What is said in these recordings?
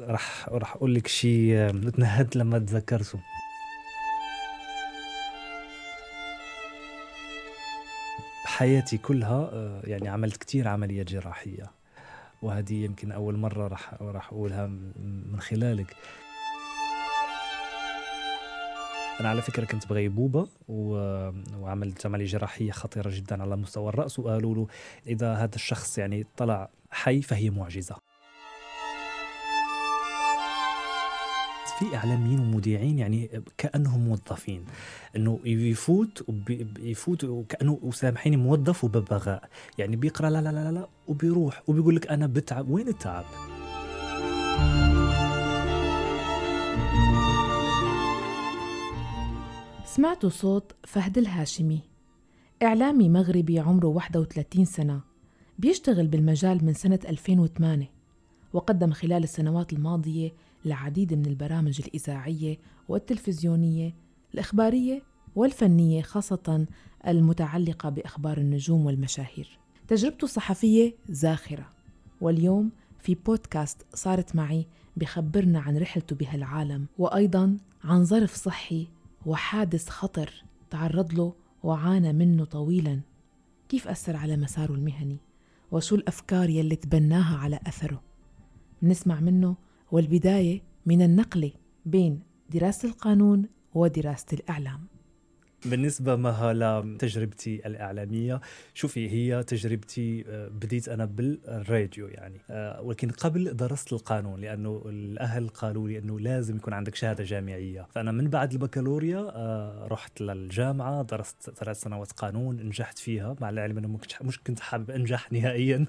راح راح أقول لك شيء تنهدت لما تذكرته بحياتي كلها آه، يعني عملت كتير عمليات جراحية وهذه يمكن أول مرة راح راح أقولها من خلالك أنا على فكرة كنت بغيبوبه. وعملت عملية جراحية خطيرة جدا على مستوى الرأس وقالوا له إذا هذا الشخص يعني طلع حي فهي معجزة في إعلاميين ومذيعين يعني كأنهم موظفين. إنه يفوت يفوت وكأنه وسامحيني موظف وببغاء. يعني بيقرأ لا لا لا لا وبيروح وبيقول لك أنا بتعب. وين التعب؟ سمعتوا صوت فهد الهاشمي. إعلامي مغربي عمره 31 سنة. بيشتغل بالمجال من سنة 2008 وقدم خلال السنوات الماضية العديد من البرامج الإذاعية والتلفزيونية الإخبارية والفنية خاصة المتعلقة بأخبار النجوم والمشاهير. تجربته الصحفية زاخرة واليوم في بودكاست صارت معي بخبرنا عن رحلته بهالعالم وأيضا عن ظرف صحي وحادث خطر تعرض له وعانى منه طويلا. كيف أثر على مساره المهني؟ وشو الأفكار يلي تبناها على أثره؟ نسمع منه والبداية من النقلة بين دراسة القانون ودراسة الإعلام. بالنسبة مها لتجربتي الإعلامية شوفي هي تجربتي آه، بديت أنا بالراديو يعني. آه، ولكن قبل درست القانون لأنه الأهل قالوا لي أنه لازم يكون عندك شهادة جامعية. فأنا من بعد البكالوريا آه، رحت للجامعة درست ثلاث سنوات قانون نجحت فيها مع العلم أنه مش كنت حابب أنجح نهائيا.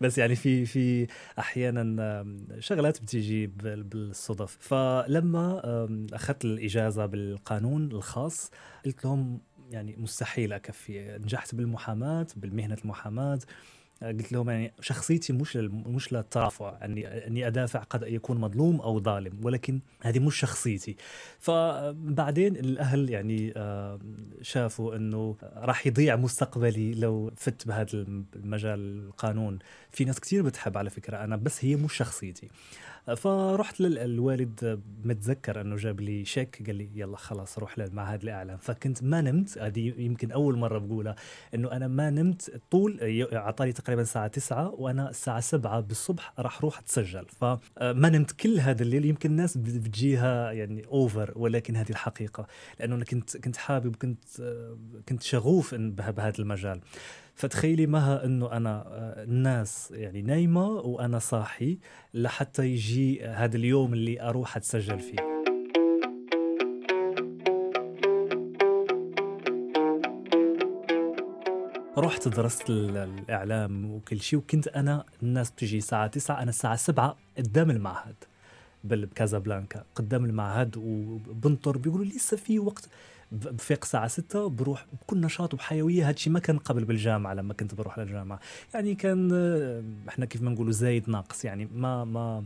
بس يعني في في أحيانا شغلات بتيجي بالصدف. فلما أخذت الإجازة بالقانون الخاص قلت لهم يعني مستحيل أكفي. نجحت بالمحاماة بالمهنة المحاماة. قلت لهم يعني شخصيتي مش مش للترافع أني أني أدافع قد يكون مظلوم أو ظالم ولكن هذه مش شخصيتي. فبعدين الأهل يعني آه، شافوا إنه راح يضيع مستقبلي لو فت بهذا المجال القانون. في ناس كثير بتحب على فكرة أنا بس هي مش شخصيتي. فرحت للوالد متذكر انه جاب لي شيك قال لي يلا خلاص روح للمعهد الاعلام فكنت ما نمت هذه يمكن أول مرة بقولها إنه أنا ما نمت طول اعطاني تقريبا الساعة 9 وأنا الساعة 7 بالصبح راح أروح أتسجل. فما نمت. كل هذا الليل يمكن الناس بتجيها يعني اوفر ولكن هذه الحقيقة. لأنه أنا كنت كنت حابب كنت كنت شغوف بهذا المجال. فتخيلي مها إنه أنا آه، الناس يعني نايمة وأنا صاحي لحتى يجي هذا اليوم اللي أروح أتسجل فيه. رحت درست الإعلام وكل شيء وكنت أنا الناس بتجي الساعة 9 أنا الساعة 7 قدام المعهد بكازابلانكا قدام المعهد وبنطر بيقولوا لسه في وقت بفيق الساعة 6 بروح بكل نشاط وبحيوية. هادشي ما كان قبل بالجامعة لما كنت بروح للجامعة. يعني كان إحنا كيف ما نقولوا زايد ناقص. يعني ما ما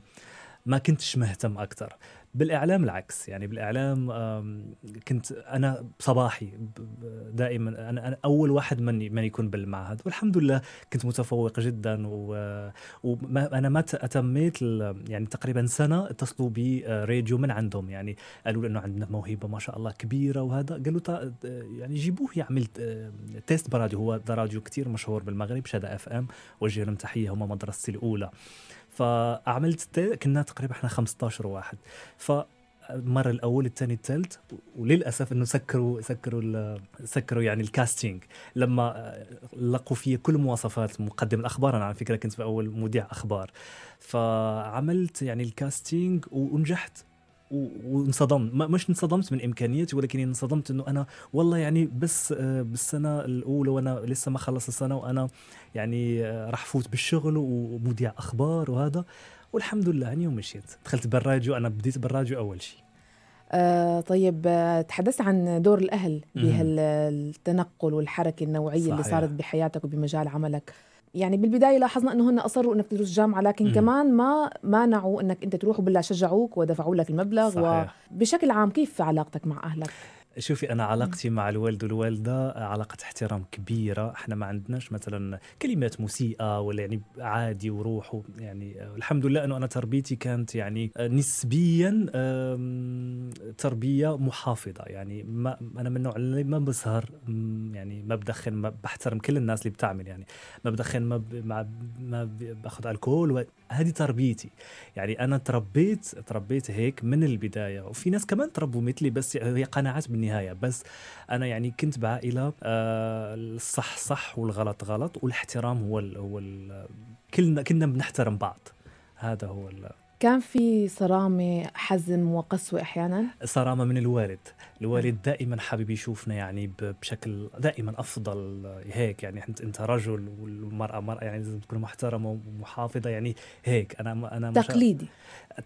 ما كنتش مهتم أكثر. بالإعلام العكس يعني بالإعلام كنت أنا صباحي دائما أنا أول واحد من من يكون بالمعهد والحمد لله كنت متفوق جدا وأنا ما اتميت يعني تقريبا سنة اتصلوا بي راديو من عندهم يعني قالوا إنه عندنا موهبة ما شاء الله كبيرة وهذا قالوا يعني جيبوه يعمل test براديو هو راديو كثير مشهور بالمغرب Chada FM وجه لهم تحيه هم مدرستي الأولى. فعملت كنا تقريبا إحنا 15 واحد. ف المره الأول الثاني الثالث وللأسف إنه سكروا سكروا سكروا يعني ال casting. لما لقوا في كل مواصفات مقدم الأخبار. أنا على فكرة كنت في أول مذيع أخبار. فعملت يعني ال casting ونجحت. وانصدمت. مش انصدمت من امكانياتي ولكن انصدمت إنه أنا والله يعني بس آه، بالسنة الأولى وأنا لسه ما خلص السنة وأنا يعني آه، راح فوت بالشغل ومذيع أخبار وهذا. والحمد لله يعني ومشيت دخلت بالراديو أنا بديت بالراديو أول شيء. آه طيب آه، تحدثت عن دور الأهل بهالتنقل والحركة النوعية صحيح. اللي صارت بحياتك وبمجال عملك. يعني بالبداية لاحظنا إنه هن أصروا إنك تدرس جامعة لكن م. كمان ما مانعوا إنك أنت تروح وبالله شجعوك ودفعوا لك المبلغ صحيح. وبشكل عام كيف علاقتك مع أهلك شوفي أنا علاقتي مع الوالد والوالدة علاقة احترام كبيرة. إحنا ما عندناش مثلا كلمات مسيئه ولا يعني عادي وروح يعني آه، الحمد لله إنه أنا تربيتي كانت يعني آه، نسبيا تربية محافظة. يعني ما أنا من النوع اللي ما بسهر يعني ما بدخن ما بحترم كل الناس اللي بتعمل يعني. ما بدخن ما ب... ما, باخذ ألكول و... هذه تربيتي. يعني أنا تربيت تربيت هيك من البداية. وفي ناس كمان تربوا مثلي بس هي قناعات بالنهايه بس أنا يعني كنت بعائلة آه الصح صح والغلط غلط والاحترام هو ال... هو ال... كلنا كنا بنحترم بعض هذا هو. كان في صرامة حزم وقسوة أحيانا؟ صرامة من الوالد. الوالد دائما حابب يشوفنا يعني بشكل دائما أفضل هيك يعني انت رجل والمرأة مرأة يعني لازم تكون محترمة ومحافظة يعني هيك. أنا أنا مش- تقليدي.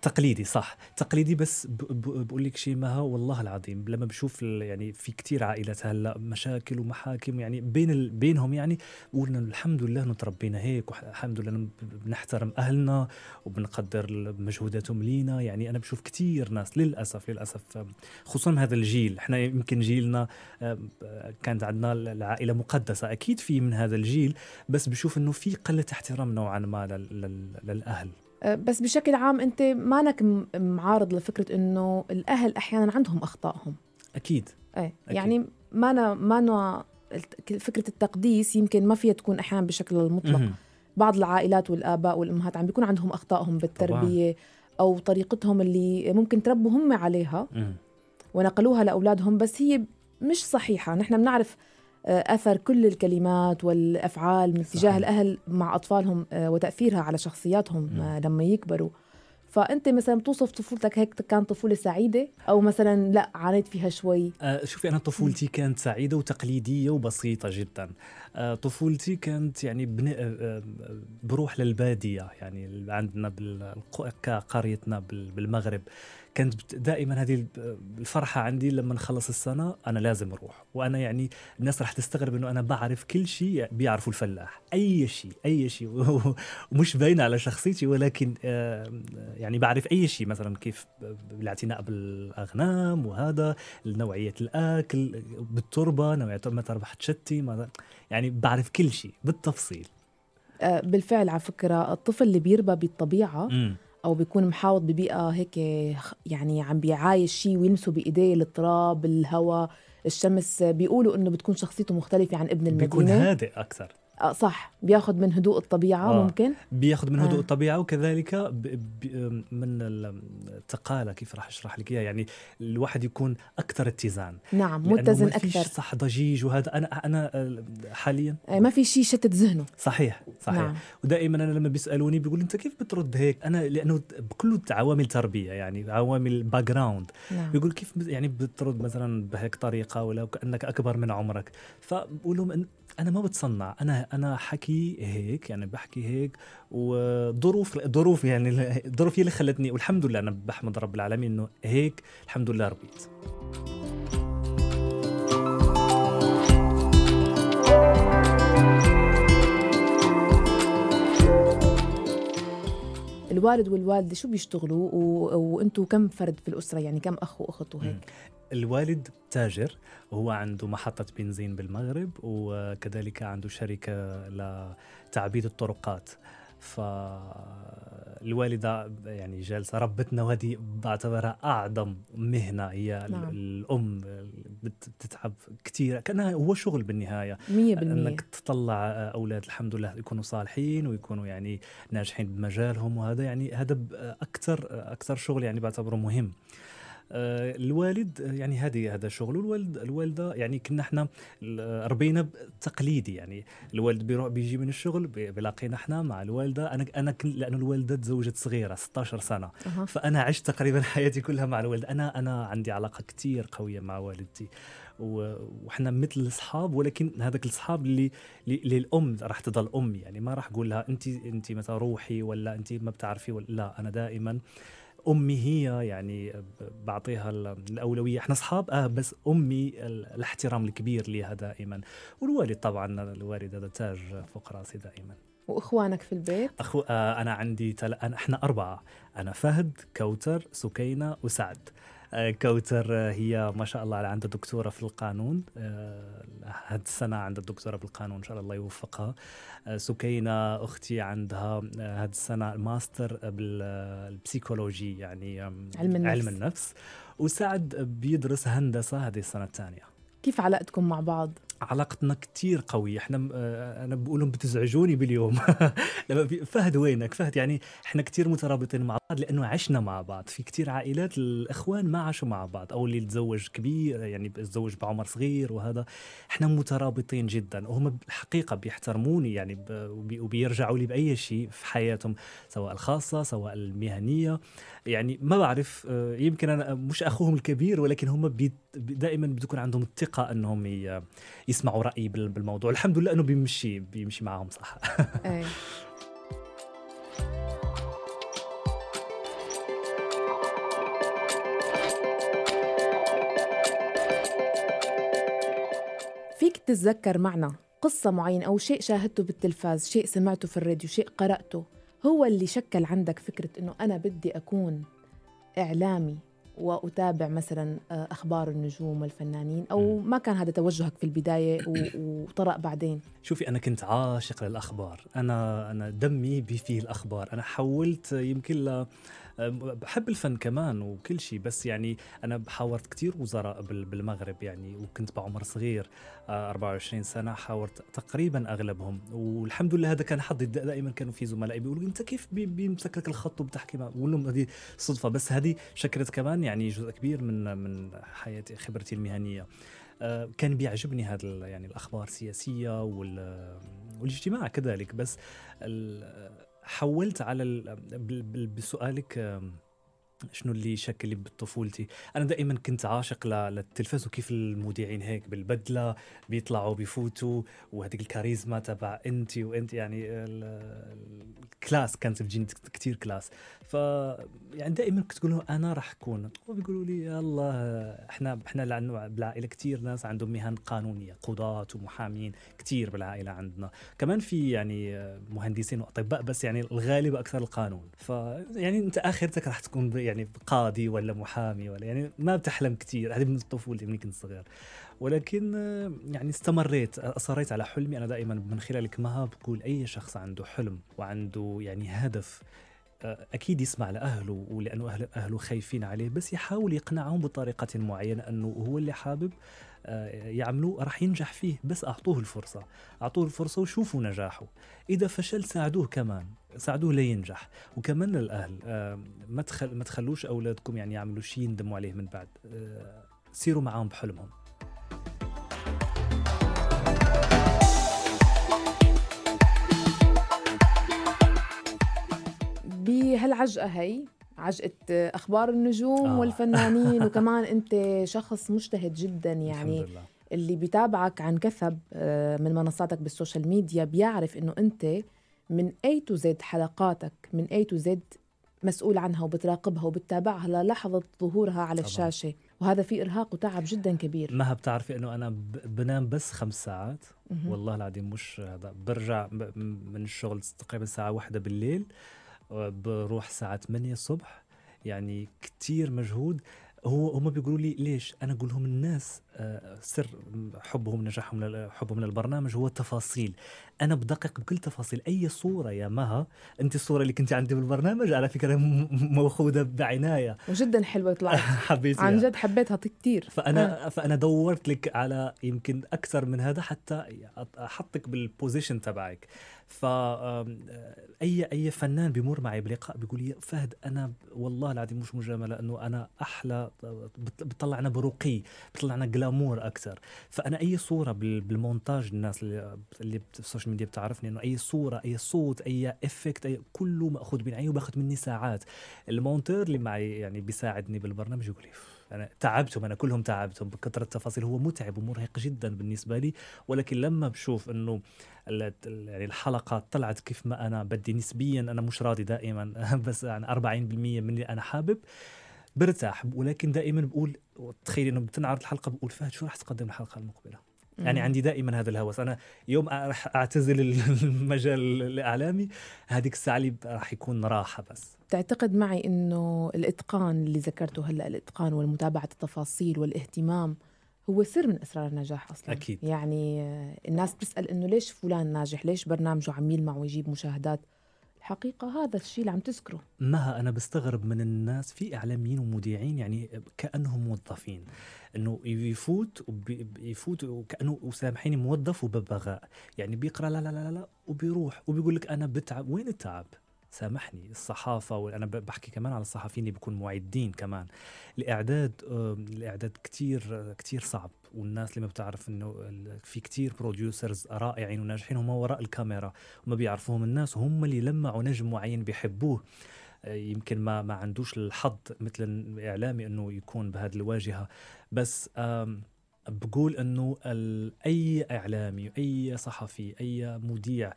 تقليدي صح. تقليدي بس ب- ب- بقول لك شيء ما والله العظيم لما بشوف يعني في كتير عائلات هلأ مشاكل ومحاكم يعني بين ال... بينهم يعني قلنا الحمد لله إنه تربينا هيك والحمد لله بنحترم أهلنا وبنقدر مجهوداتهم لينا. يعني أنا بشوف كتير ناس للأسف للأسف خصوصا هذا الجيل. إحنا يمكن جيلنا كانت عندنا العائلة مقدسة أكيد في من هذا الجيل بس بشوف إنه في قلة احترام نوعا ما لل... لل... للأهل. أه، بس بشكل عام أنت مانك معارض لفكرة إنه الأهل أحيانا عندهم أخطائهم. أكيد. إيه أكيد. يعني مانا مانا الت- فكرة التقديس يمكن ما فيها تكون أحيانا بشكل المطلق. بعض العائلات والآباء والأمهات عم بيكون عندهم أخطائهم بالتربية أو طريقتهم اللي ممكن تربوا هم عليها. ونقلوها لأولادهم بس هي مش صحيحة نحن بنعرف آه، أثر كل الكلمات والأفعال من تجاه صحيح. الأهل مع أطفالهم آه، وتأثيرها على شخصياتهم مم. آه، لما يكبروا فأنت مثلا بتوصف طفولتك هيك كانت طفولة سعيدة؟ أو مثلا لا عانيت فيها شوي؟ آه، شوفي أنا طفولتي كانت سعيدة وتقليدية وبسيطة جدا. آه، طفولتي كانت يعني بن... آه، آه، بروح للبادية يعني عندنا بال- بالمغرب. كانت دائما هذه الفرحة عندي لما نخلص السنة أنا لازم أروح. وأنا يعني الناس رح تستغرب أنه أنا بعرف كل شيء بيعرفوا الفلاح. أي شيء أي شيء. ومش باين على شخصيتي ولكن يعني بعرف أي شيء. مثلا كيف الاعتناء بالأغنام وهذا نوعية الأكل بالتربة نوعية متى ربح تشتي يعني بعرف كل شيء بالتفصيل. آه، بالفعل على فكرة الطفل اللي بيربى بالطبيعة أو بيكون محاوط ببيئة هيك يعني عم بيعايش شيء ويلمسه بإيديه التراب الهواء الشمس. بيقولوا إنه بتكون شخصيته مختلفة عن ابن بيكون المدينة. هادئ أكثر. آه صح. بياخد من هدوء الطبيعة آه. ممكن. بياخذ من هدوء آه. الطبيعة وكذلك ب... ب... من التقالة كيف راح اشرح لك اياها يعني الواحد يكون أكثر اتزان. نعم متزن أكثر. صح ضجيج وهذا. أنا أنا آه، حاليا آه، ما في شيء شتت ذهنه. صحيح صحيح. نعم. ودائما أنا لما بيسألوني بيقول أنت كيف بترد هيك؟ أنا لأنه كله عوامل تربية يعني عوامل background نعم. بيقول كيف يعني بترد مثلا بهيك طريقة ولا كأنك أكبر من عمرك. فبقول لهم أنا ما بتصنع. أنا أنا حكي هيك يعني بحكي هيك وظروف ظروف يعني الظروف هي اللي خلتني والحمد لله أنا بحمد رب العالمين إنه هيك الحمد لله ربيت الوالد والوالدة شو بيشتغلوا؟ و... وانتوا كم فرد في الأسرة؟ يعني كم أخ وأخت وهيك؟ الوالد تاجر وهو عنده محطة بنزين بالمغرب وكذلك عنده شركة لتعبيد الطرقات. فالوالدة يعني جالسة ربتنا وهذه بعتبرها أعظم مهنة. هي نعم. الأم بت- بتتعب كثير كأنها هو شغل بالنهاية. مية بالمية. أنك تطلع أولاد الحمد لله يكونوا صالحين ويكونوا يعني ناجحين بمجالهم. وهذا يعني هذا أكثر أكثر شغل يعني بعتبره مهم. الوالد آه، يعني هذه هذا شغله الوالد الوالدة يعني كنا إحنا ربينا تقليدي يعني الوالد بيروح بيجي من الشغل بي- بيلاقينا إحنا مع الوالدة. أنا أنا كنت لأنه الوالدة تزوجت صغيرة 16 سنة. أها. فأنا عشت تقريبا حياتي كلها مع الوالد أنا أنا عندي علاقة كتير قوية مع والدتي. و- وإحنا مثل الاصحاب ولكن هذاك الاصحاب اللي اللي الأم راح تضل امي يعني ما راح أقول لها انت انت مثلا روحي ولا انت ما بتعرفي ولا لا أنا دائما أمي هي يعني بعطيها ال- الأولوية. إحنا أصحاب آه بس أمي ال- الاحترام الكبير لها دائما. والوالد طبعا الوالد هذا تاج فوق راسي دائما. وإخوانك في البيت؟ أخو آه أنا عندي تل... أنا إحنا أربعة. أنا فهد كوثر سكينة وسعد. كوثر هي ما شاء الله عندها دكتورة في القانون. هاد السنة عندها دكتورة بالقانون إن شاء الله الله يوفقها سكينة أختي عندها هاد السنة master بال psychology يعني علم النفس, علم النفس. وسعد بيدرس هندسة هذه السنة الثانية. كيف علاقتكم مع بعض؟ علاقتنا كتير قوية. إحنا آه، أنا بقولهم بتزعجوني باليوم. لما فهد وينك؟ فهد يعني إحنا كتير مترابطين مع بعض لأنه عشنا مع بعض. في كتير عائلات الإخوان ما عاشوا مع بعض. أو اللي تزوج كبير يعني تزوج بعمر صغير وهذا. إحنا مترابطين جدا. وهم الحقيقة بيحترموني يعني وبيرجعوا لي بأي شيء في حياتهم سواء الخاصة سواء المهنية. يعني ما بعرف آه، يمكن أنا مش أخوهم الكبير ولكن هم دائما بتكون عندهم الثقة أنهم يسمعوا رأيي بالموضوع. الحمد لله إنه بيمشي بيمشي معهم صح. أي. فيك تتذكر معنا قصة معينة أو شيء شاهدته بالتلفاز شيء سمعته في الراديو شيء قرأته؟ هو اللي شكل عندك فكرة أنه أنا بدي أكون إعلامي وأتابع مثلا آه، أخبار النجوم والفنانين أو ما كان هذا توجهك في البداية وطرأ بعدين. شوفي أنا كنت عاشق للأخبار. أنا أنا دمي بفيه الأخبار. أنا حولت يمكن بحب الفن كمان وكل شيء بس يعني أنا حاورت كثير وزراء بالمغرب يعني وكنت بعمر صغير 24 آه، سنة حاورت تقريبا أغلبهم. والحمد لله هذا كان حظي دائما كانوا في زملائي بيقولوا أنت كيف بيمسك لك الخط وبتحكي بقول لهم هذه صدفة. بس هذه شكلت كمان يعني جزء كبير من من حياتي خبرتي المهنية. آه، كان بيعجبني هذا يعني الأخبار السياسية والإجتماع كذلك. بس حولت على بسؤالك شنو اللي شكل بطفولتي؟ أنا دائما كنت عاشق للتلفاز وكيف المذيعين هيك بالبدلة بيطلعوا بيفوتوا وهذيك الكاريزما تبع انت وأنت يعني الكلاس كانت بتجيني كثير كلاس. ف يعني دائما كنت تقول لهم أنا راح أكون. وبيقولوا لي يلا إحنا إحنا لأنه بالعائلة كثير ناس عندهم مهن قانونية قضاة ومحامين كثير بالعائلة عندنا. كمان في يعني مهندسين وأطباء بس يعني الغالب أكثر القانون. ف يعني أنت آخرتك راح تكون يعني قاضي ولا محامي ولا يعني ما بتحلم كثير هذه من من كنت صغير. ولكن يعني استمريت اصريت على حلمي. أنا دائما من خلالك ما بقول أي شخص عنده حلم وعنده يعني هدف أكيد يسمع لأهله ولأنه اهله أهله خايفين عليه بس يحاول يقنعهم بطريقة معينة أنه هو اللي حابب آه، يعملوه راح ينجح فيه. بس أعطوه الفرصة. أعطوه الفرصة وشوفوا نجاحه. إذا فشل ساعدوه كمان. ساعدوه لينجح وكمان للاهل آه، ما تخل ما تخلوش أولادكم يعني يعملوا شيء يندموا عليه من بعد آه، سيروا معاهم بحلمهم بهالعجقة هي عجقة أخبار النجوم آه. والفنانين وكمان أنت شخص مجتهد جدا يعني الحمد لله. اللي بيتابعك عن كثب آه، من منصاتك بالسوشيال ميديا بيعرف أنه أنت من A to Z حلقاتك من A to Z مسؤول عنها وبتراقبها وبتتابعها للحظة ظهورها على طبعا. الشاشة. وهذا في إرهاق وتعب جدا كبير. ما بتعرفي أنه أنا بنام بس خمس ساعات؟ والله العظيم مش هذا. برجع من الشغل تقريبا الساعة واحدة بالليل بروح الساعة 8 الصبح. يعني كتير مجهود. هو هم بيقولوا لي ليش؟ أنا أقول لهم الناس آه، سر حبهم نجاحهم حبهم للبرنامج هو التفاصيل. أنا بدقق بكل تفاصيل. أي صورة يا مها أنت الصورة اللي كنت عندي بالبرنامج على فكرة موخوذة بعناية. وجدا حلوة طلعت. حبيتها عن جد حبيتها كثير فأنا آه. فأنا دورت لك على يمكن أكثر من هذا حتى أحطك بال position تبعك. ف أي أي فنان بيمر معي بلقاء بيقول لي فهد أنا والله العظيم مش مجاملة إنه أنا أحلى بتطلعنا برقي بتطلعنا glamour أكثر. فأنا أي صورة بالمونتاج الناس اللي اللي بال social media بتعرفني إنه أي صورة أي صوت أي effect أي كله ماخذ من عيني وباخذ مني ساعات. المونتير اللي معي يعني بيساعدني بالبرنامج يقول لي أنا تعبتهم أنا كلهم تعبتهم بكثرة التفاصيل. هو متعب ومرهق جدا بالنسبة لي ولكن لما بشوف إنه يعني الحلقة طلعت كيف ما أنا بدي نسبيا أنا مش راضي دائما بس يعني 40% من اللي أنا حابب برتاح. ولكن دائما بقول تخيل إنه بتنعرض الحلقة بقول فهد شو راح تقدم الحلقة المقبلة؟ يعني عندي دائما هذا الهوس. أنا يوم راح أعتزل المجال الإعلامي هذيك الساعة اللي راح يكون راحة بس. تعتقد معي إنه الإتقان اللي ذكرته هلأ الإتقان والمتابعة التفاصيل والاهتمام هو سر من أسرار النجاح أصلا. أكيد. يعني الناس بتسأل إنه ليش فلان ناجح؟ ليش برنامجه عم يلمع ويجيب مشاهدات؟ الحقيقة هذا الشيء اللي عم تذكره. مها أنا بستغرب من الناس في إعلاميين ومذيعين يعني كأنهم موظفين إنه يفوت يفوت وكأنه وسامحيني موظف وببغاء يعني بيقرأ لا لا لا لا وبيروح وبيقول لك أنا بتعب. وين التعب؟ سامحني. الصحافة وأنا بحكي كمان على الصحفيين اللي بيكونوا معدين كمان. الإعداد الإعداد كتير كتير صعب والناس اللي ما بتعرف إنه في كتير producers رائعين وناجحين هم وراء الكاميرا وما بيعرفوهم الناس وهم اللي لمعوا نجم معين بيحبوه. يمكن ما ما عندوش الحظ مثل الاعلامي إنه يكون بهذه الواجهة. بس بقول إنه أي إعلامي أي صحفي أي مذيع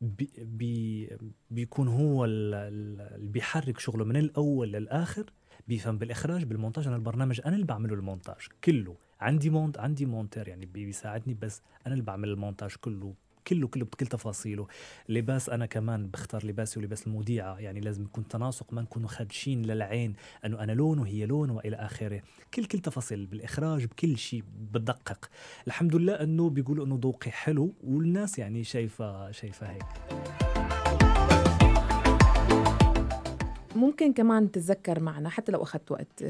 بي بي بيكون هو اللي بيحرك شغله من الأول للآخر بيفهم بالإخراج بالمونتاج. أنا البرنامج أنا اللي بعمله المونتاج كله. عندي مونت عندي مونتر يعني بيساعدني بس أنا اللي بعمل المونتاج كله. كله كله بكل تفاصيله. لباس أنا كمان بختار لباسي ولباس المذيعة يعني لازم يكون تناسق ما نكونوا خادشين للعين إنه أنا لون وهي لون وإلى آخره. كل كل تفاصيل بالإخراج بكل شيء بدقق الحمد لله إنه بيقولوا إنه ذوقي حلو والناس يعني شايفه شايفة هيك. ممكن كمان تتذكر معنا حتى لو أخذت وقت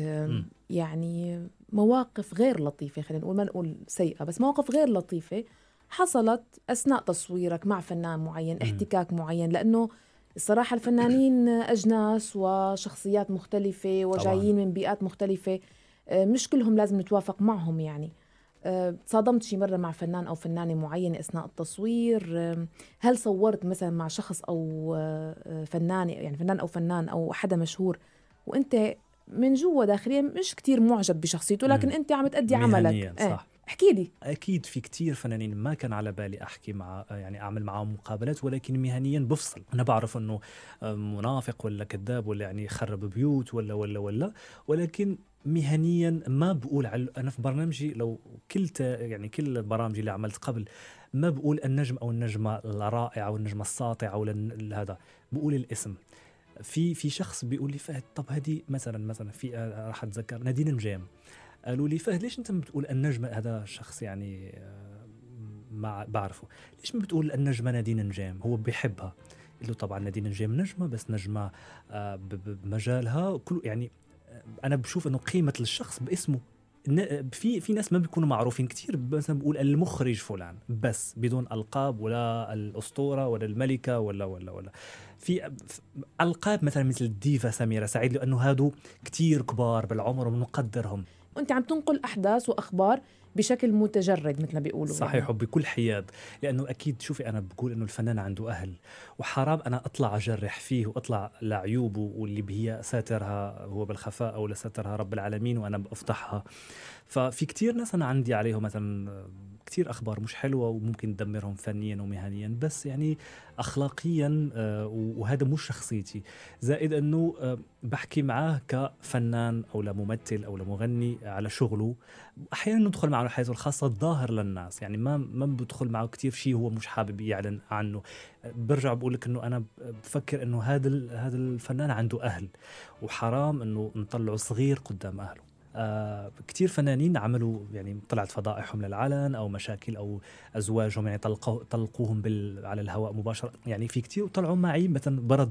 يعني مواقف غير لطيفة خلينا نقول ما نقول سيئة بس مواقف غير لطيفة حصلت أثناء تصويرك مع فنان معين احتكاك معين لأنه الصراحة الفنانين أجناس وشخصيات مختلفة وجايين من بيئات مختلفة آه، مش كلهم لازم نتوافق معهم يعني. آه، تصادمت شي مرة مع فنان أو فنانة معينة أثناء التصوير هل صورت مثلا مع شخص أو آه، فنانة يعني فنان أو فنان أو حدا مشهور وأنت من جوا داخليا مش كتير معجب بشخصيته لكن أنت عم تأدي عملك. صح. احكي لي. أكيد في كتير فنانين ما كان على بالي أحكي مع يعني أعمل معهم مقابلات ولكن مهنيا بفصل. أنا بعرف إنه منافق ولا كذاب ولا يعني خرب بيوت ولا ولا ولا ولكن مهنيا ما بقول على أنا في برنامجي لو كلت يعني كل البرامج اللي عملت قبل ما بقول النجم أو النجمة الرائعة أو النجمة الساطعة أو هذا. بقول الاسم. في في شخص بيقول لي فهد طب هذه مثلا مثلا في راح أتذكر نادين نجام. قالوا لي فهد ليش أنت بتقول النجمه هذا شخص يعني آه، ما بعرفه؟ ليش ما بتقول النجمة نادين نجام هو بيحبها. له طبعا نادين نجام نجمة بس نجمة آه، بمجالها كل يعني آه، أنا بشوف إنه قيمة الشخص باسمه. في في ناس ما بيكونوا معروفين كثير مثلا بقول المخرج فلان بس بدون ألقاب ولا الأسطورة ولا الملكة ولا ولا ولا. في ألقاب مثلا مثل الديفا سميرة سعيد لأنه هادو كثير كبار بالعمر وبنقدرهم وانت عم تنقل أحداث وأخبار بشكل متجرد مثل ما بيقولوا صحيح يعني. وبكل حياد. لأنه أكيد شوفي أنا بقول إنه الفنان عنده أهل. وحرام أنا أطلع أجرح فيه وأطلع لعيوبه واللي هي ساترها هو بالخفاء أو لسترها رب العالمين وأنا بفضحها ففي كتير ناس أنا عندي عليهم مثلا كتير أخبار مش حلوة وممكن تدمرهم فنيا ومهنيا بس يعني اخلاقيا آه، وهذا مش شخصيتي. زائد أنه آه، بحكي معاه كفنان أو لممثل أو لمغني على شغله. أحيانا ندخل معه حياته الخاصة الظاهر للناس يعني ما ما بدخل معه كثير شيء هو مش حابب يعلن عنه. برجع بقول لك إنه أنا بفكر إنه هذا هذا الفنان عنده أهل وحرام إنه نطلعه صغير قدام أهله. آه كثير فنانين عملوا يعني طلعت فضائحهم للعلن أو مشاكل أو أزواجهم يعني طلقوا طلقوهم بال على الهواء مباشرة. يعني في كثير طلعوا معي مثلا برد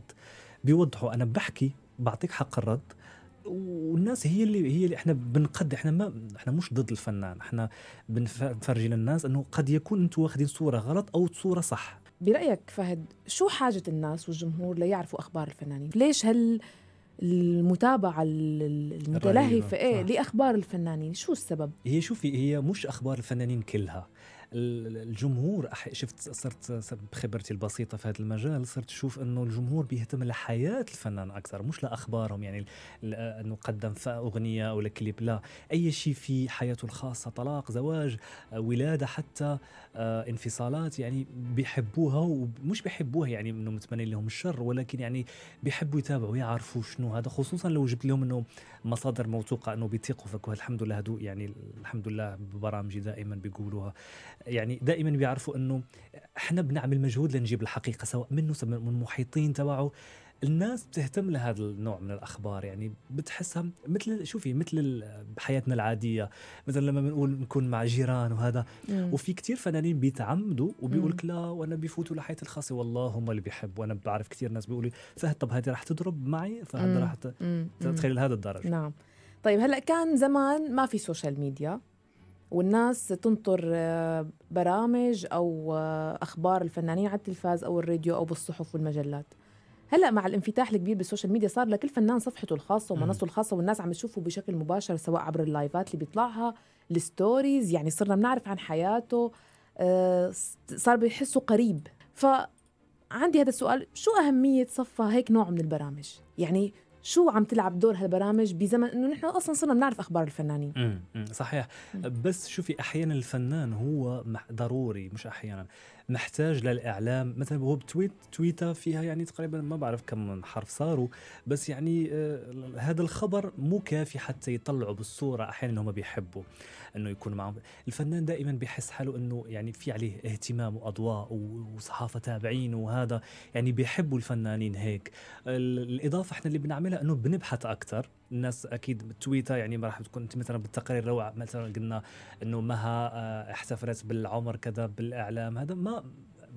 بيوضحوا أنا بحكي بعطيك حق الرد والناس هي اللي هي اللي إحنا بنقد إحنا ما إحنا مش ضد الفنان. إحنا بنفرجي للناس إنه قد يكون أنتم واخذين صورة غلط أو صورة صح. برأيك فهد شو حاجة الناس والجمهور ليعرفوا أخبار الفنانين؟ ليش هل المتابعة المتلهفة. إيه لأخبار الفنانين. شو السبب؟ هي شوفي هي مش أخبار الفنانين كلها. الجمهور شفت صرت بخبرتي البسيطة في هذا المجال صرت أشوف إنه الجمهور بيهتم لحياة الفنان أكثر مش لأخبارهم يعني إنه قدم أغنية أو كليب لا أي شيء في حياته الخاصة طلاق زواج ولادة حتى آه، انفصالات يعني بيحبوها ومش بيحبوها يعني إنه متمنين لهم الشر ولكن يعني بيحبوا يتابعوا يعرفوا شنو هذا خصوصا لو جبت لهم إنه مصادر موثوقة إنه بيثقوا فيك الحمد لله هدوء يعني الحمد لله ببرامجي دائما بيقولوها. يعني دائما بيعرفوا إنه إحنا بنعمل مجهود لنجيب الحقيقة سواء منه سواء من المحيطين تبعه. الناس بتهتم لهذا النوع من الأخبار يعني بتحسها مثل شوفي مثل بحياتنا العادية. مثلا لما بنقول نكون مع جيران وهذا مم. وفي كتير فنانين بيتعمدوا وبيقول لك لا وأنا بيفوتوا لحياتي الخاصة. والله هم اللي بيحبوا. وأنا بعرف كتير ناس بيقولوا فهد طب هذه رح تضرب معي؟ فهد رح تتخيل لهذا الدرجة. نعم. طيب هلأ كان زمان ما في social media والناس تنطر آه، برامج أو آه، أخبار الفنانين على التلفاز أو الراديو أو بالصحف والمجلات. هلأ مع الانفتاح الكبير بال social media صار لكل فنان صفحته الخاصة ومنصته الخاصة والناس عم تشوفه بشكل مباشر سواء عبر ال live ات اللي بيطلعها ال stories يعني صرنا بنعرف عن حياته آه، صار بيحسه قريب. ف عندي هذا السؤال شو أهمية صفى هيك نوع من البرامج؟ يعني شو عم تلعب دور هالبرامج بزمن إنه نحن أصلا صرنا بنعرف أخبار الفنانين. امم صحيح. بس شوفي أحيانا الفنان هو ضروري مش أحيانا. محتاج للإعلام. مثلا هو بتويت تويته فيها يعني تقريبا ما بعرف كم حرف صاروا. بس يعني آه هذا الخبر مو كافي حتى يطلعوا بالصورة أحيانا هم بيحبوا. إنه يكون معهم. الفنان دائما بيحس حاله إنه يعني في عليه اهتمام وأضواء وصحافة تابعين وهذا يعني بيحبوا الفنانين هيك. الإضافة إحنا اللي بنعملها إنه بنبحث أكثر الناس أكيد تويتر يعني ما راح تكون أنت مثلا بالتقارير روعة مثلا قلنا إنه مها آه، احتفلت بالعمر كذا بالإعلام هذا ما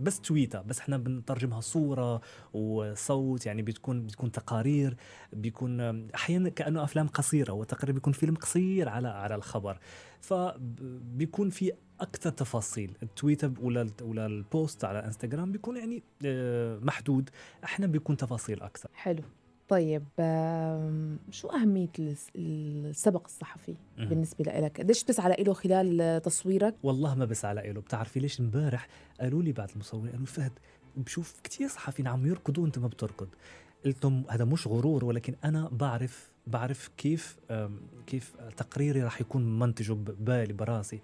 بس تويتر بس إحنا بنترجمها صورة وصوت يعني بتكون بتكون تقارير بيكون أحيانا كأنه أفلام قصيرة وتقريبا بيكون فيلم قصير على على الخبر. فبيكون في أكثر تفاصيل التويتر ولا ولا البوست على إنستغرام بيكون يعني آه، محدود. إحنا بيكون تفاصيل أكثر. حلو. طيب شو أهمية السبق الصحفي بالنسبة لك؟ قديش بتسعى له خلال تصويرك؟ والله ما بسعى له بتعرفي ليش امبارح قالوا لي بعد المصورين قالوا فهد بشوف كثير صحفيين عم يركضوا وانت ما بتركض قلت لهم هذا مش غرور ولكن أنا بعرف بعرف كيف كيف تقريري راح يكون منتجه ببالي براسي.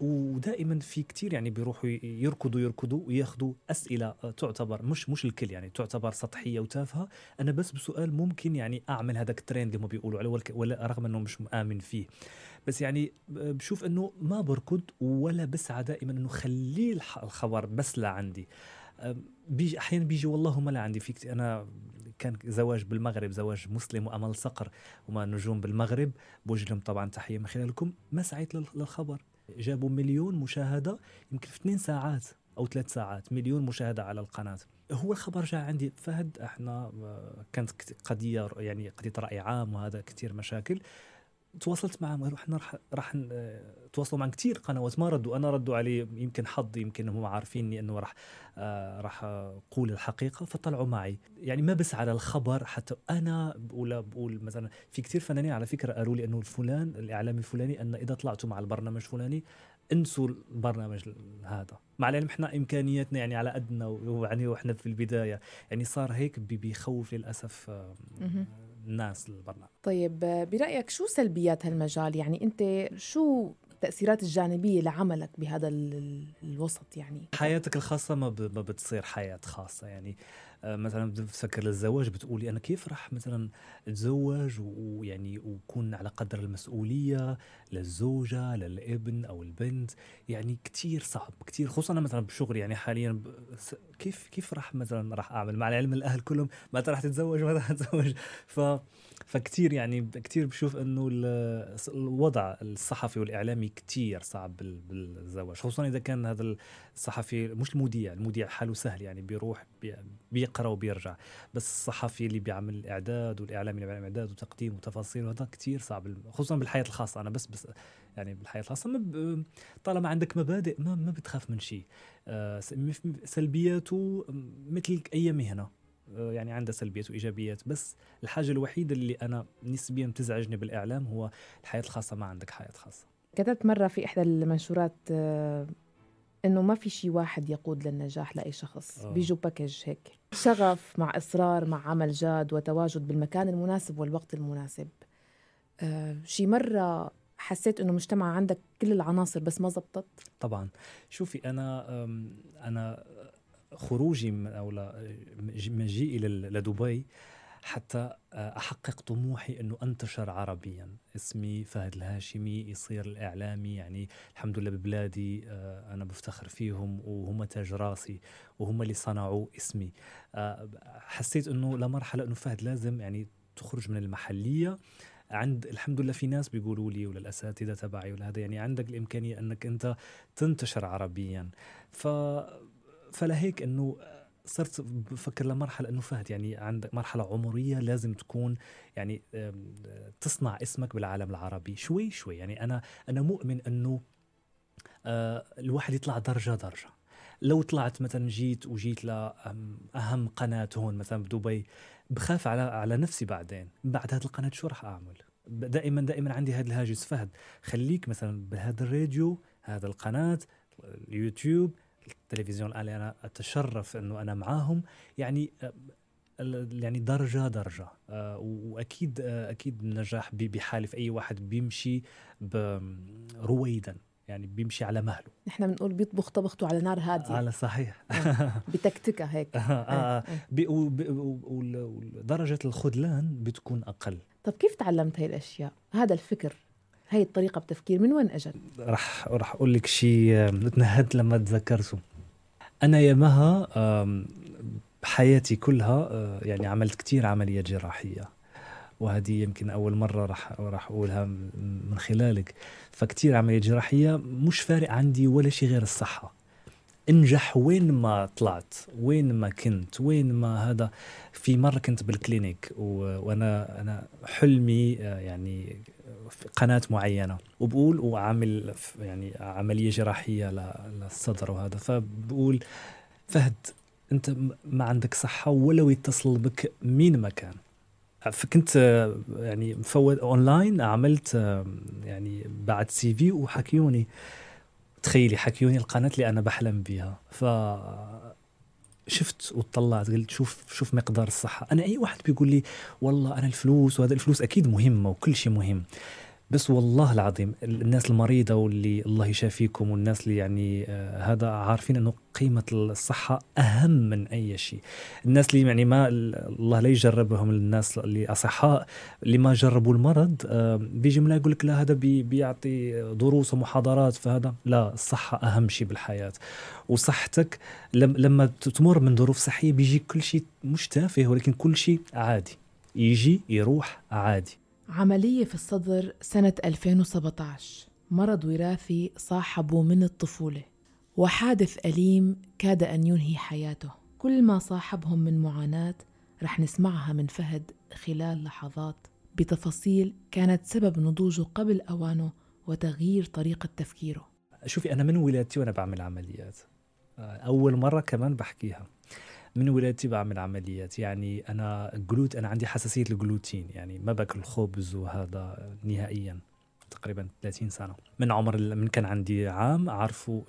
ودائما في كتير يعني بيروحوا يركضوا يركضوا وياخذوا أسئلة آه، تعتبر مش مش الكل يعني تعتبر سطحية وتافهة. أنا بس بسؤال ممكن يعني أعمل هذاك الترند اللي هم بيقولوا عليه ولا رغم إنه مش مآمن فيه. بس يعني بشوف إنه ما بركض ولا بسعى دائما إنه خليه الخبر بس لعندي بيجي أحيانا بيجي والله ما لا عندي فيك أنا كان زواج بالمغرب زواج مسلم وأمل صقر وما نجوم بالمغرب. بوجه لهم طبعا تحية من خلالكم. ما سعيت للخبر. جابوا مليون مشاهدة يمكن في اثنين ساعات أو ثلاث ساعات مليون مشاهدة على القناة. هو الخبر جاء عندي. فهد إحنا آه، كانت قضية يعني قضية رأي عام وهذا كثير مشاكل. تواصلت معهم قالوا إحنا راح راح تواصلوا مع كثير قنوات ما ردوا. أنا ردوا علي يمكن حظي يمكن هم عارفيني إنه راح آه راح أقول الحقيقة فطلعوا معي. يعني ما بس على الخبر حتى أنا بقول بقول مثلا في كثير فنانين على فكرة قالوا لي إنه الفلان الإعلامي الفلاني إن إذا طلعتوا مع البرنامج الفلاني انسوا البرنامج هذا. مع العلم إحنا إمكانياتنا يعني على قدنا ويعني وإحنا في البداية. يعني صار هيك بيخوف للأسف آه الناس للبرنامج طيب برأيك شو سلبيات هالمجال؟ يعني أنت شو التأثيرات الجانبية لعملك بهذا الوسط يعني؟ حياتك الخاصة ما, ما بتصير حياة خاصة يعني. آه، مثلا بتفكر للزواج بتقولي أنا كيف راح مثلا أتزوج ويعني وكون على قدر المسؤولية للزوجة للابن أو البنت؟ يعني كتير صعب كتير خصوصا أنا مثلا بشغلي يعني حاليا كيف كيف راح مثلا راح أعمل مع العلم الأهل كلهم؟ متى راح تتزوج متى راح تتزوج ف فكتير يعني كتير بشوف إنه الوضع الصحفي والإعلامي كتير صعب بالزواج خصوصا إذا كان هذا الصحفي مش المذيع المذيع حاله سهل يعني بيروح بيقرأ وبيرجع بس الصحفي اللي بيعمل إعداد والإعلامي اللي بيعمل إعداد وتقديم وتفاصيل وهذا كتير صعب خصوصا بالحياة الخاصة أنا بس بس يعني بالحياة الخاصة ما طالما عندك مبادئ ما ما بتخاف من شيء. آه، سلبياته مثل أي مهنة. يعني عندها سلبيات وإيجابيات. بس الحاجة الوحيدة اللي أنا نسبيا بتزعجني بالإعلام هو الحياة الخاصة ما عندك حياة خاصة. كتبت مرة في إحدى المنشورات آه، إنه ما في شيء واحد يقود للنجاح لأي شخص. أوه. بيجوا باكج هيك. شغف مع إصرار مع عمل جاد وتواجد بالمكان المناسب والوقت المناسب. آه شي مرة حسيت إنه مجتمع عندك كل العناصر بس ما زبطت. طبعا. شوفي أنا أنا خروجي من أو مجيئي لدبي حتى آه، أحقق طموحي أنه أنتشر عربيا. اسمي فهد الهاشمي يصير الإعلامي يعني الحمد لله ببلادي آه، أنا بفتخر فيهم وهم تاج راسي وهم اللي صنعوا اسمي. آه، حسيت أنه لمرحله أنه فهد لازم يعني تخرج من المحلية. عند الحمد لله في ناس بيقولوا لي ولا الأساتذة تبعي ولا هذا يعني عندك الإمكانية أنك أنت تنتشر عربيا. ف فلهيك إنه صرت بفكر لمرحلة أنه فهد يعني عندك مرحلة عمرية لازم تكون يعني تصنع اسمك بالعالم العربي. شوي شوي. يعني أنا أنا مؤمن أنه آه، الواحد يطلع درجة درجة. لو طلعت مثلا جيت وجيت لأهم قناة هون مثلا بدبي بخاف على على نفسي بعدين. بعد هذه القناة شو راح أعمل؟ دائما دائما عندي هذا الهاجس. فهد خليك مثلا بهذا الراديو هذا القناة اليوتيوب التلفزيون الآن أنا أتشرف أنه أنا معاهم. يعني يعني درجة درجة. آه، وأكيد آه، أكيد النجاح بحالف أي واحد بيمشي رويدا. يعني بيمشي على مهله. نحن بنقول بيطبخ طبخته على نار هادية. على صحيح. آه، بتكتكة هيك. آه ودرجه الخذلان بتكون أقل. طب كيف تعلمت هاي الأشياء؟ هذا الفكر هاي الطريقة بتفكير من وين أجت؟ رح رح أقول لك شيء تنهدت لما تذكرته. أنا يا مها بحياتي كلها آه، يعني عملت كثير عمليات جراحية وهذه يمكن أول مرة راح راح أقولها من خلالك. فكتير عمليات جراحية مش فارق عندي ولا شيء غير الصحة. انجح وين ما طلعت وين ما كنت وين ما هذا. في مرة كنت بال clinic وأنا أنا حلمي آه، يعني في قناة معينة. وبقول وعامل يعني عملية جراحية للصدر وهذا. فبقول فهد أنت ما عندك صحة ولو يتصل بك مين ما كان. فكنت يعني مفوت اونلاين عملت يعني بعد CV وحكيوني. تخيلي حكيوني القناة اللي أنا بحلم بها ف شفت وطلعت قلت شوف شوف مقدار الصحة. أنا أي واحد بيقول لي والله أنا الفلوس وهذا الفلوس أكيد مهمة وكل شيء مهم. بس والله العظيم الناس المريضة واللي الله يشافيكم والناس اللي يعني آه هذا عارفين إنه قيمة الصحة أهم من أي شيء. الناس اللي يعني ما الله لا يجربهم الناس اللي أصحاء اللي ما جربوا المرض آه بيجي من يقول لك لا هذا بي بيعطي دروس ومحاضرات فهذا لا الصحة أهم شيء بالحياة. وصحتك لما تمر من ظروف صحية بيجي كل شيء مش تافه ولكن كل شيء عادي. يجي يروح عادي. عملية في الصدر سنة 2017 مرض وراثي صاحبه من الطفولة. وحادث أليم كاد أن ينهي حياته. كل ما صاحبهم من معاناة رح نسمعها من فهد خلال لحظات. بتفاصيل كانت سبب نضوجه قبل أوانه وتغيير طريقة تفكيره. شوفي أنا من ولادتي وأنا بعمل عمليات. أول مرة كمان بحكيها. من ولادتي بعمل عمليات يعني أنا جلوت أنا عندي حساسية الجلوتين يعني ما باكل خبز وهذا نهائيا تقريبا 30 سنة. من عمر من كان عندي عام عرفوا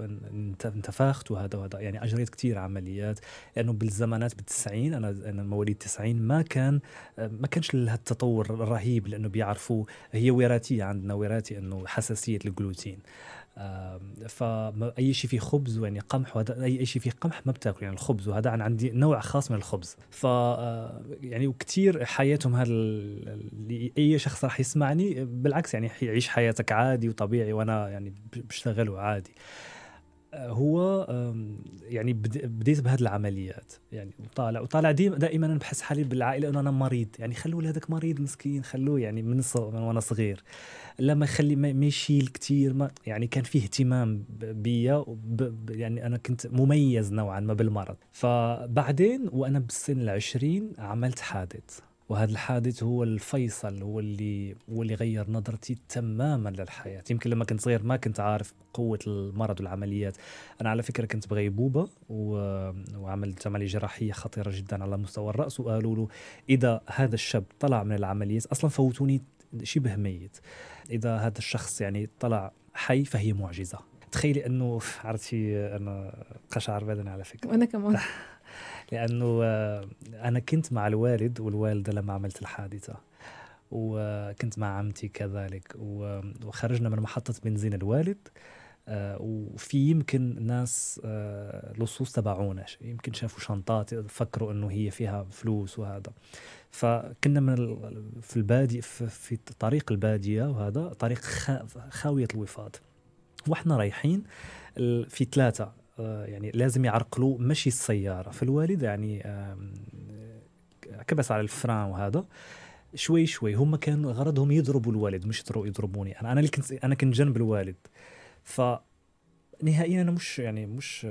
انتفخت وهذا وهذا. يعني أجريت كثير عمليات لأنه بالزمانات بالتسعين أنا أنا مواليد 90 ما كان ما كانش التطور الرهيب لأنه بيعرفوا هي وراثية عندنا وراثي إنه حساسية الجلوتين. فاي شيء فيه خبز يعني قمح وهذا اي شيء فيه قمح ما بتاكل يعني الخبز وهذا أنا عندي نوع خاص من الخبز. ف آه، يعني وكثير حياتهم هذا أي شخص راح يسمعني بالعكس يعني يعيش حياتك عادي وطبيعي وأنا يعني بشتغل عادي هو يعني بديت بهذه العمليات يعني وطالع وطالع دائما بحس حالي بالعائلة إنه أنا مريض يعني خلوه هذاك مريض مسكين خلوه يعني من من وأنا صغير. لما يخلي ما يشيل كثير ما يعني كان فيه اهتمام بيا يعني أنا كنت مميز نوعا ما بالمرض. فبعدين وأنا بالسن العشرين عملت حادث. وهذا الحادث هو الفيصل هو اللي هو اللي غير نظرتي تماما للحياة. يمكن لما كنت صغير ما كنت عارف قوة المرض والعمليات. أنا على فكرة كنت بغيبوبه و... وعملت عملية جراحية خطيرة جدا على مستوى الرأس وقالوا له إذا هذا الشاب طلع من العمليات أصلا فوتوني شبه ميت. إذا هذا الشخص يعني طلع حي فهي معجزة. تخيلي إنه عرفتي أنا قشعر بدني على فكرة. وأنا كمان. لأنه آه، أنا كنت مع الوالد والوالدة لما عملت الحادثة وكنت مع عمتي كذلك وخرجنا من محطة بنزين الوالد آه، وفي يمكن ناس آه، لصوص تبعونا يمكن شافوا شنطات فكروا إنه هي فيها فلوس وهذا. فكنا من في البادية في طريق البادية وهذا طريق خاوية الوفاض وإحنا رايحين في ثلاثة آه، يعني لازم يعرقلوا مشي السيارة. فالوالد يعني كبس على الفران وهذا. شوي شوي هم كانوا غرضهم يضربوا الوالد مش يضربوني. أنا أنا اللي كنت أنا كنت جنب الوالد. ف نهائيا أنا مش يعني مش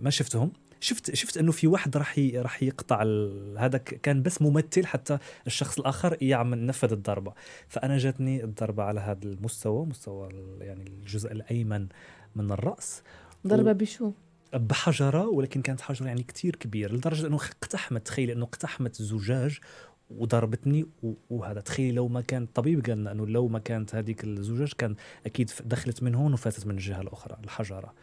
ما شفتهم. شفت شفت إنه في واحد راح راح يقطع هذا كان بس ممثل حتى الشخص الآخر يعمل نفذ الضربة. فأنا جاتني الضربة على هذا المستوى مستوى يعني الجزء الأيمن من الرأس. ضربة و... بشو؟ بحجرة ولكن كانت حجرة يعني كتير كبير لدرجة أنه اقتحمت تخيل أنه اقتحمت زجاج وضربتني وهذا. تخيل لو ما كان الطبيب قال إنه لو ما كانت هذيك الزجاج كان أكيد دخلت من هون وفاتت من الجهة الأخرى الحجره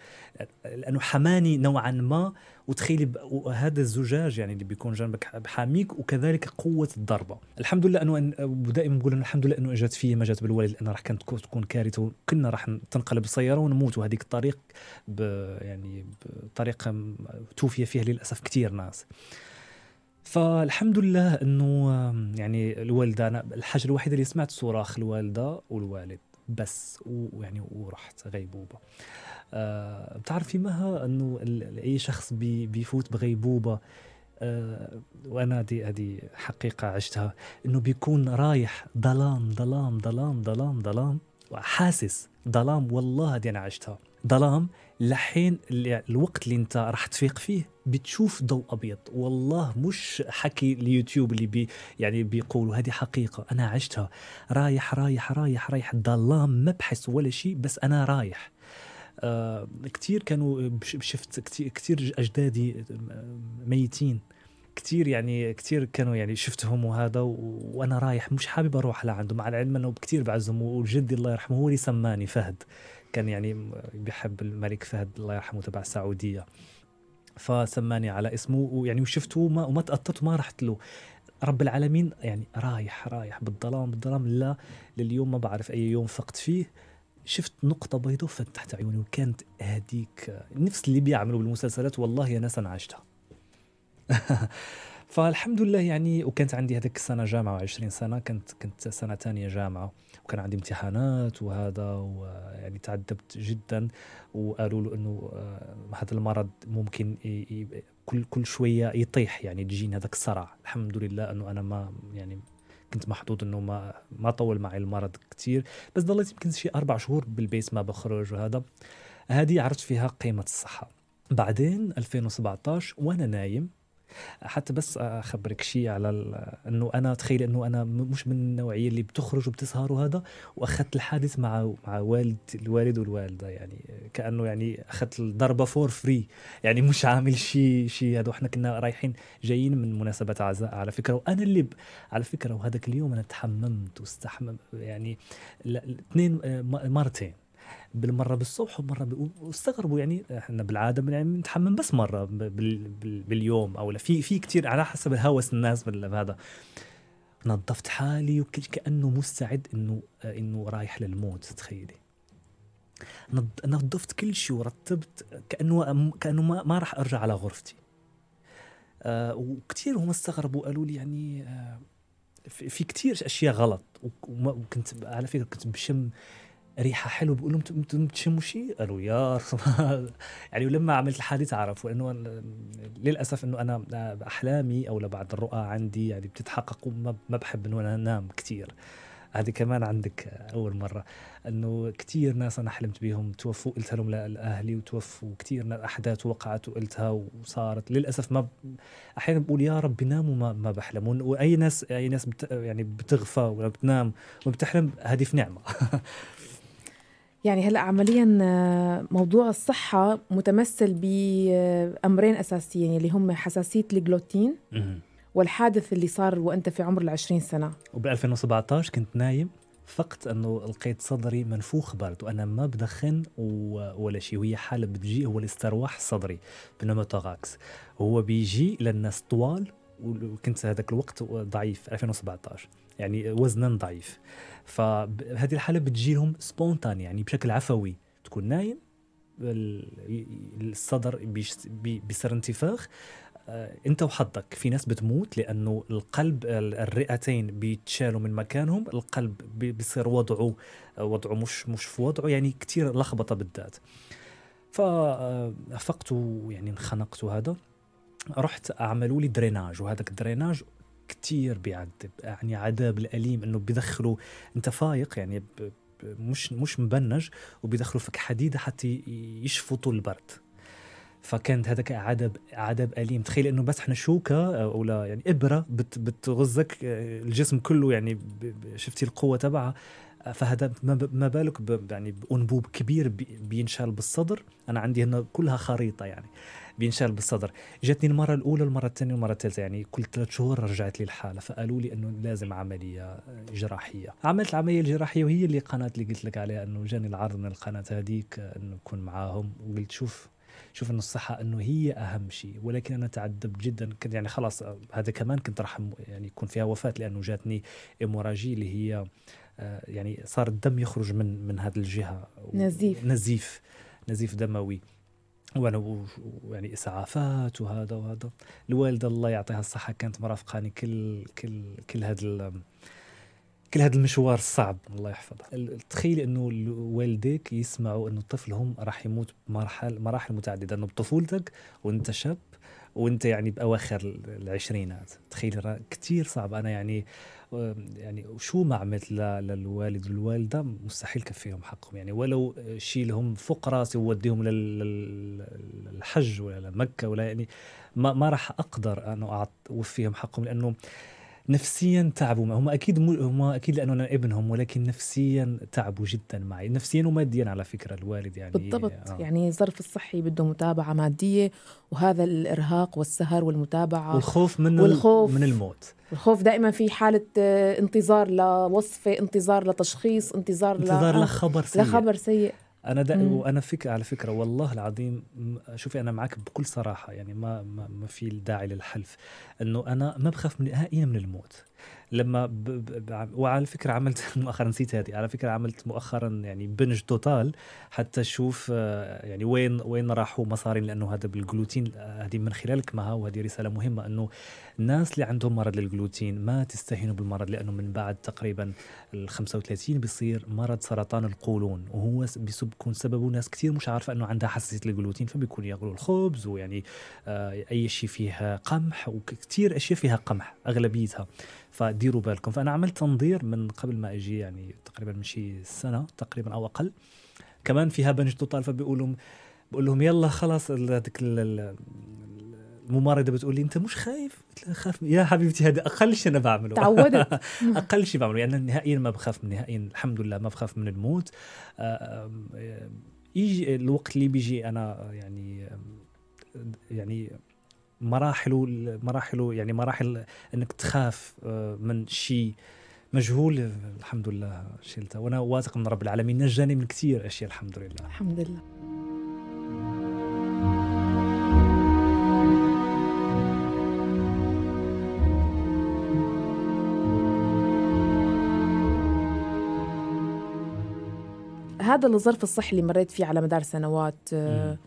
لأنه حماني نوعا ما. وتخيلي هذا الزجاج يعني اللي بيكون جنبك حاميك وكذلك قوة الضربة. الحمد لله إنه دائما بقول الحمد لله إنه إجت في ما جات بالوالد لأنه راح كانت تكون كارثة. وكنا راح تنقلب السيارة ونموت. وهذيك الطريق يعني بطريقه توفي فيها للأسف كثير ناس. فالحمد لله إنه يعني الوالدة أنا الحاجة الوحيدة اللي سمعت صراخ الوالدة والوالد بس ويعني ورحت غيبوبة. أه بتعرفي مها إنه أي شخص بي بيفوت بغيبوبة أه وأنا دي هذه حقيقة عشتها إنه بيكون رايح ظلام ظلام ظلام ظلام ظلام وحاسس ظلام والله هذه أنا عشتها ظلام لحين الوقت اللي انت راح تفيق فيه بتشوف ضوء أبيض. والله مش حكي اليوتيوب اللي بي يعني بيقولوا هذه حقيقة. أنا عشتها. رايح رايح رايح رايح. ظلام ما بحس ولا شيء بس أنا رايح. آه كثير كانوا شفت كثير أجدادي ميتين. كثير يعني كثير كانوا يعني شفتهم وهذا وأنا رايح. مش حابب أروح لعنده مع العلم إنه كثير بعزهم وجدي الله يرحمه هو اللي سماني فهد. كان يعني بيحب الملك فهد الله يرحمه تبع السعودية. فسماني على اسمه ويعني وشفته وما, وما تأطرت وما رحت له. رب العالمين يعني رايح رايح بالظلام بالظلام. لا لليوم ما بعرف أي يوم فقت فيه. شفت نقطة بيضاء فتحت عيوني وكانت هذيك نفس اللي بيعملوا بالمسلسلات والله يا ناس أنا عشتها. فالحمد لله يعني وكانت عندي هذيك السنة جامعة 20 سنة كنت كنت سنة ثانية جامعة وكان عندي امتحانات وهذا ويعني تعذبت جدا وقالوا له إنه آه، هذا المرض ممكن كل كل شوية يطيح يعني تجيني هذاك الصرع. الحمد لله إنه أنا ما يعني كنت محظوظ إنه ما ما طول معي المرض كثير بس ضليت يمكن شي أربع شهور بالبيت ما بخرج وهذا. هذه عرفت فيها قيمة الصحة. بعدين 2017 وأنا نايم حتى بس أخبرك شيء على إنه أنا تخيل إنه أنا مش من النوعية اللي بتخرج وبتسهر وهذا وأخذت الحادث مع مع والد الوالد والوالدة يعني كأنه يعني أخذت الضربة for free يعني مش عامل شيء شيء هذا. وإحنا كنا رايحين جايين من مناسبة عزاء على فكرة. وأنا اللي ب... على فكرة وهذاك اليوم أنا تحممت واستحمم. يعني اثنين مرتين. بالمرة بالصبح ومرة واستغربوا يعني إحنا بالعادة يعني بنتحمم بس مرة باليوم أو لا. في في كثير على حسب هوس الناس بهذا. نظفت حالي وكانه مستعد إنه إنه رايح للموت تخيلي. نظفت كل شيء ورتبت كأنه كأنه ما, ما راح أرجع على غرفتي. آه وكثير هم استغربوا قالوا لي يعني آه في كثير أشياء غلط. وكنت على فكرة كنت بشم ريحة حلوة بقول لهم أنتم بتشموا شيء؟ قالوا يا يعني ولما عملت الحادث عرفوا إنه للأسف إنه أنا باحلامي أو لبعض الرؤى عندي يعني بتتحقق وما ما بحب إنه أنا أنام كثير هذه كمان عندك أول مرة. إنه كثير ناس أنا حلمت بهم توفوا قلتها لهم لأهلي وتوفوا. كثير أحداث وقعت وقلتها وصارت. للأسف ما ب... أحيانا بقول يا رب بنام وما ما بحلم. وأي ناس أي ناس بت... يعني بتغفى ولا بتنام وبتحلم هذه في نعمة. يعني هلا عمليا آه، موضوع الصحة متمثل بأمرين أساسيين اللي هم حساسية الجلوتين والحادث اللي صار وأنت في عمر العشرين سنة. وب 2017 كنت نايم فقط إنه لقيت صدري منفوخ برد وأنا ما بدخن ولا شيء وهي حالة بتجي هو الاسترواح الصدري بنوموتوراكس هو بيجي للناس طوال وكنت هذاك الوقت ضعيف 2017 يعني وزنا ضعيف. فهذه الحالة بتجيهم سبونتان يعني بشكل عفوي. تكون نايم الصدر بيصير انتفاخ. آه، انت وحظك. في ناس بتموت لأنه القلب الرئتين بيتشالوا من مكانهم. القلب بيصير وضعه وضعه مش مش في وضعه يعني كثير لخبطة بالذات. فافقت يعني انخنقت هذا. رحت أعملوا لي دريناج وهذاك الدريناج كثير بيعذب يعني عذاب الأليم إنه بيدخلوا أنت فايق يعني مش مش مبنج وبيدخلوا فيك حديدة حتى يشفطوا البرد. فكانت هذاك عذاب عذاب أليم. تخيل إنه بس إحنا شوكة أو لا يعني إبرة بت بتغزك الجسم كله يعني شفتي القوة تبعها. فهذا ما بالك يعني بأنبوب كبير بينشال بالصدر. أنا عندي هنا كلها خريطة يعني. بينشال بالصدر. جاتني المرة الأولى المره الثانية والمرة الثالثة يعني كل ثلاث شهور رجعت لي الحالة فقالوا لي إنه لازم عملية جراحية. عملت العملية الجراحية وهي اللي قناة اللي قلت لك عليها إنه جاني العرض من القناة هذيك إنه اكون معاهم وقلت شوف شوف إنه الصحة إنه هي أهم شيء. ولكن أنا تعذبت جدا كنت يعني خلاص هذا كمان كنت راح يعني يكون فيها وفاة لأنه جاتني إيموراجي اللي هي آه، يعني صار الدم يخرج من من هذه الجهة. نزيف. نزيف نزيف دموي. وأنا يعني إسعافات وهذا وهذا. الوالده الله يعطيها الصحة كانت مرافقاني كل كل كل هذا كل هذا المشوار الصعب الله يحفظها. تخيل إنه والديك يسمعوا إنه طفلهم راح يموت بمراحل مراحل متعددة إنه بطفولتك وأنت شاب وأنت يعني بأواخر العشرينات. تخيل كثير صعب. أنا يعني يعني شو ما عملت للوالد؟ والوالده مستحيل كفيهم حقهم. يعني ولو شيلهم فوق راسي ووديهم للحج ولا لمكة ولا يعني ما ما راح أقدر انه أوفيهم حقهم لأنه نفسيا تعبوا. هم أكيد هم أكيد لأنه أنا ابنهم ولكن نفسيا تعبوا جدا معي. نفسيا وماديا على فكرة الوالد يعني بالضبط. آه. يعني الظرف الصحي بده متابعة مادية وهذا الإرهاق والسهر والمتابعة والخوف من والخوف من الموت. الخوف دائما في حالة آه، انتظار لوصفة انتظار لتشخيص انتظار انتظار لخبر سيء. لخبر سيء. أنا دا وأنا فك على فكرة والله العظيم شوفي أنا معك بكل صراحة يعني ما ما, ما في داعي للحلف. إنه أنا ما بخاف نهائيا من الموت. لما ب... ب... وعلى فكرة عملت مؤخرا نسيت هذه على فكرة عملت مؤخرا يعني بنج توتال حتى أشوف آه، يعني وين وين راحوا مصاري لأنه هذا بالجلوتين آه، هذه من خلالك معها وهذه رسالة مهمة إنه الناس اللي عندهم مرض للجلوتين ما تستهينوا بالمرض لأنه من بعد تقريبا ال 35 بيصير مرض سرطان القولون وهو بيكون سببه ناس كثير مش عارفة إنه عندها حساسية للجلوتين فبيكون يأكلوا الخبز ويعني آه أي شيء فيه قمح وكثير أشياء فيها قمح أغلبيتها فديروا بالكم. فأنا عملت تنظير من قبل ما أجي يعني تقريبا من شي سنة تقريبا أو أقل. كمان فيها بنج توتال فبيقول لهم بقول لهم يلا خلاص هذيك الممرضه بتقول لي أنت مش خايف؟ قلت لها خاف يا حبيبتي هذا أقل شيء أنا بعمله. تعودت. أقل شيء بعمله يعني نهائيا ما بخاف من نهائيا الحمد لله ما بخاف من الموت. آه، يجي الوقت اللي بيجي أنا يعني يعني مراحله مراحله يعني مراحل إنك تخاف آه، من شيء مجهول الحمد لله شلته. وأنا واثق من رب العالمين نجاني من كثير أشياء الحمد لله. الحمد لله. هذا الظرف الصحي اللي مريت فيه على مدار سنوات آه،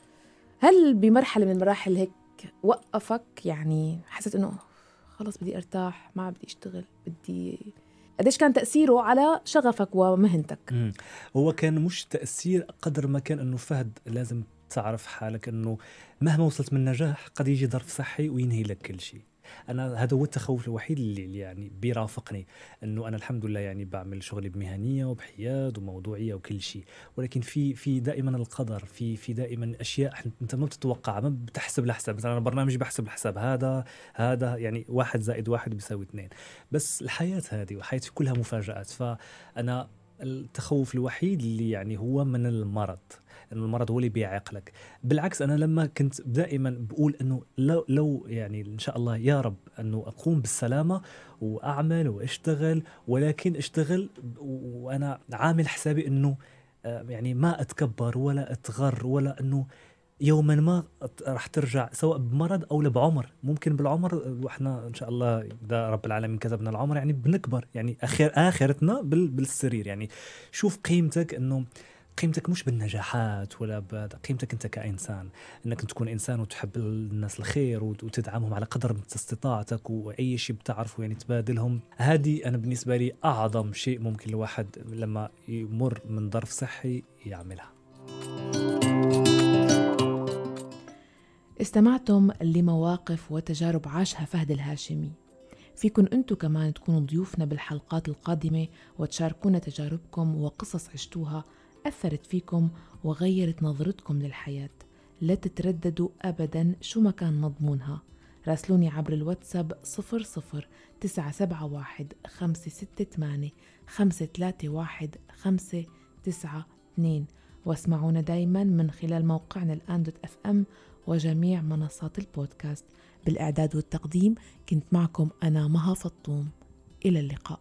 هل بمرحلة من المراحل هيك وقفك؟ يعني حسيت إنه خلص بدي أرتاح ما بدي أشتغل بدي قديش كان تأثيره على شغفك ومهنتك؟ مم. هو كان مش تأثير قدر ما كان إنه فهد لازم تعرف حالك إنه مهما وصلت من نجاح قد يجي ظرف صحي وينهي لك كل شيء. أنا هذا هو التخوف الوحيد اللي يعني بيرافقني إنه أنا الحمد لله يعني بعمل شغلي بمهنية وبحياد وموضوعية وكل شيء ولكن في في دائما القدر في في دائما أشياء أنت ما بتتوقعها ما بتحسب الحساب مثلا أنا برنامجي بحسب الحساب هذا هذا يعني واحد زائد واحد بيساوي اثنين بس الحياة هذه وحياتي كلها مفاجآت فأنا التخوف الوحيد اللي يعني هو من المرض. إنه المرض هو اللي بيعيقلك بالعكس أنا لما كنت دائما بقول إنه لو لو يعني إن شاء الله يا رب إنه أقوم بالسلامة وأعمل وأشتغل ولكن أشتغل وأنا عامل حسابي إنه آه، يعني ما أتكبر ولا أتغر ولا إنه يوما ما راح ترجع سواء بمرض أو بعمر ممكن بالعمر وإحنا إن شاء الله إذا رب العالمين كتبنا العمر يعني بنكبر. يعني آخر آخرتنا بالسرير. يعني شوف قيمتك إنه قيمتك مش بالنجاحات ولا قيمتك انت كإنسان انك تكون إنسان وتحب الناس الخير وتدعمهم على قدر استطاعتك وأي شيء بتعرفه يعني تبادلهم. هذه أنا بالنسبة لي أعظم شيء ممكن الواحد لما يمر من ظرف صحي يعملها. استمعتم لمواقف وتجارب عاشها فهد الهاشمي. فيكن أنتو كمان تكونوا ضيوفنا بالحلقات القادمة وتشاركونا تجاربكم وقصص عشتوها أثرت فيكم وغيرت نظرتكم للحياة. لا تترددوا أبدا شو ما كان مضمونها. راسلوني عبر الواتساب صفر صفر تسعة سبعة واحد خمسة ستة ثمانية خمسة ثلاثة واحد خمسة تسعة اثنين. واسمعونا دايما من خلال موقعنا الآن دوت أف أم وجميع منصات البودكاست. بالإعداد والتقديم كنت معكم أنا مها فطوم. إلى اللقاء.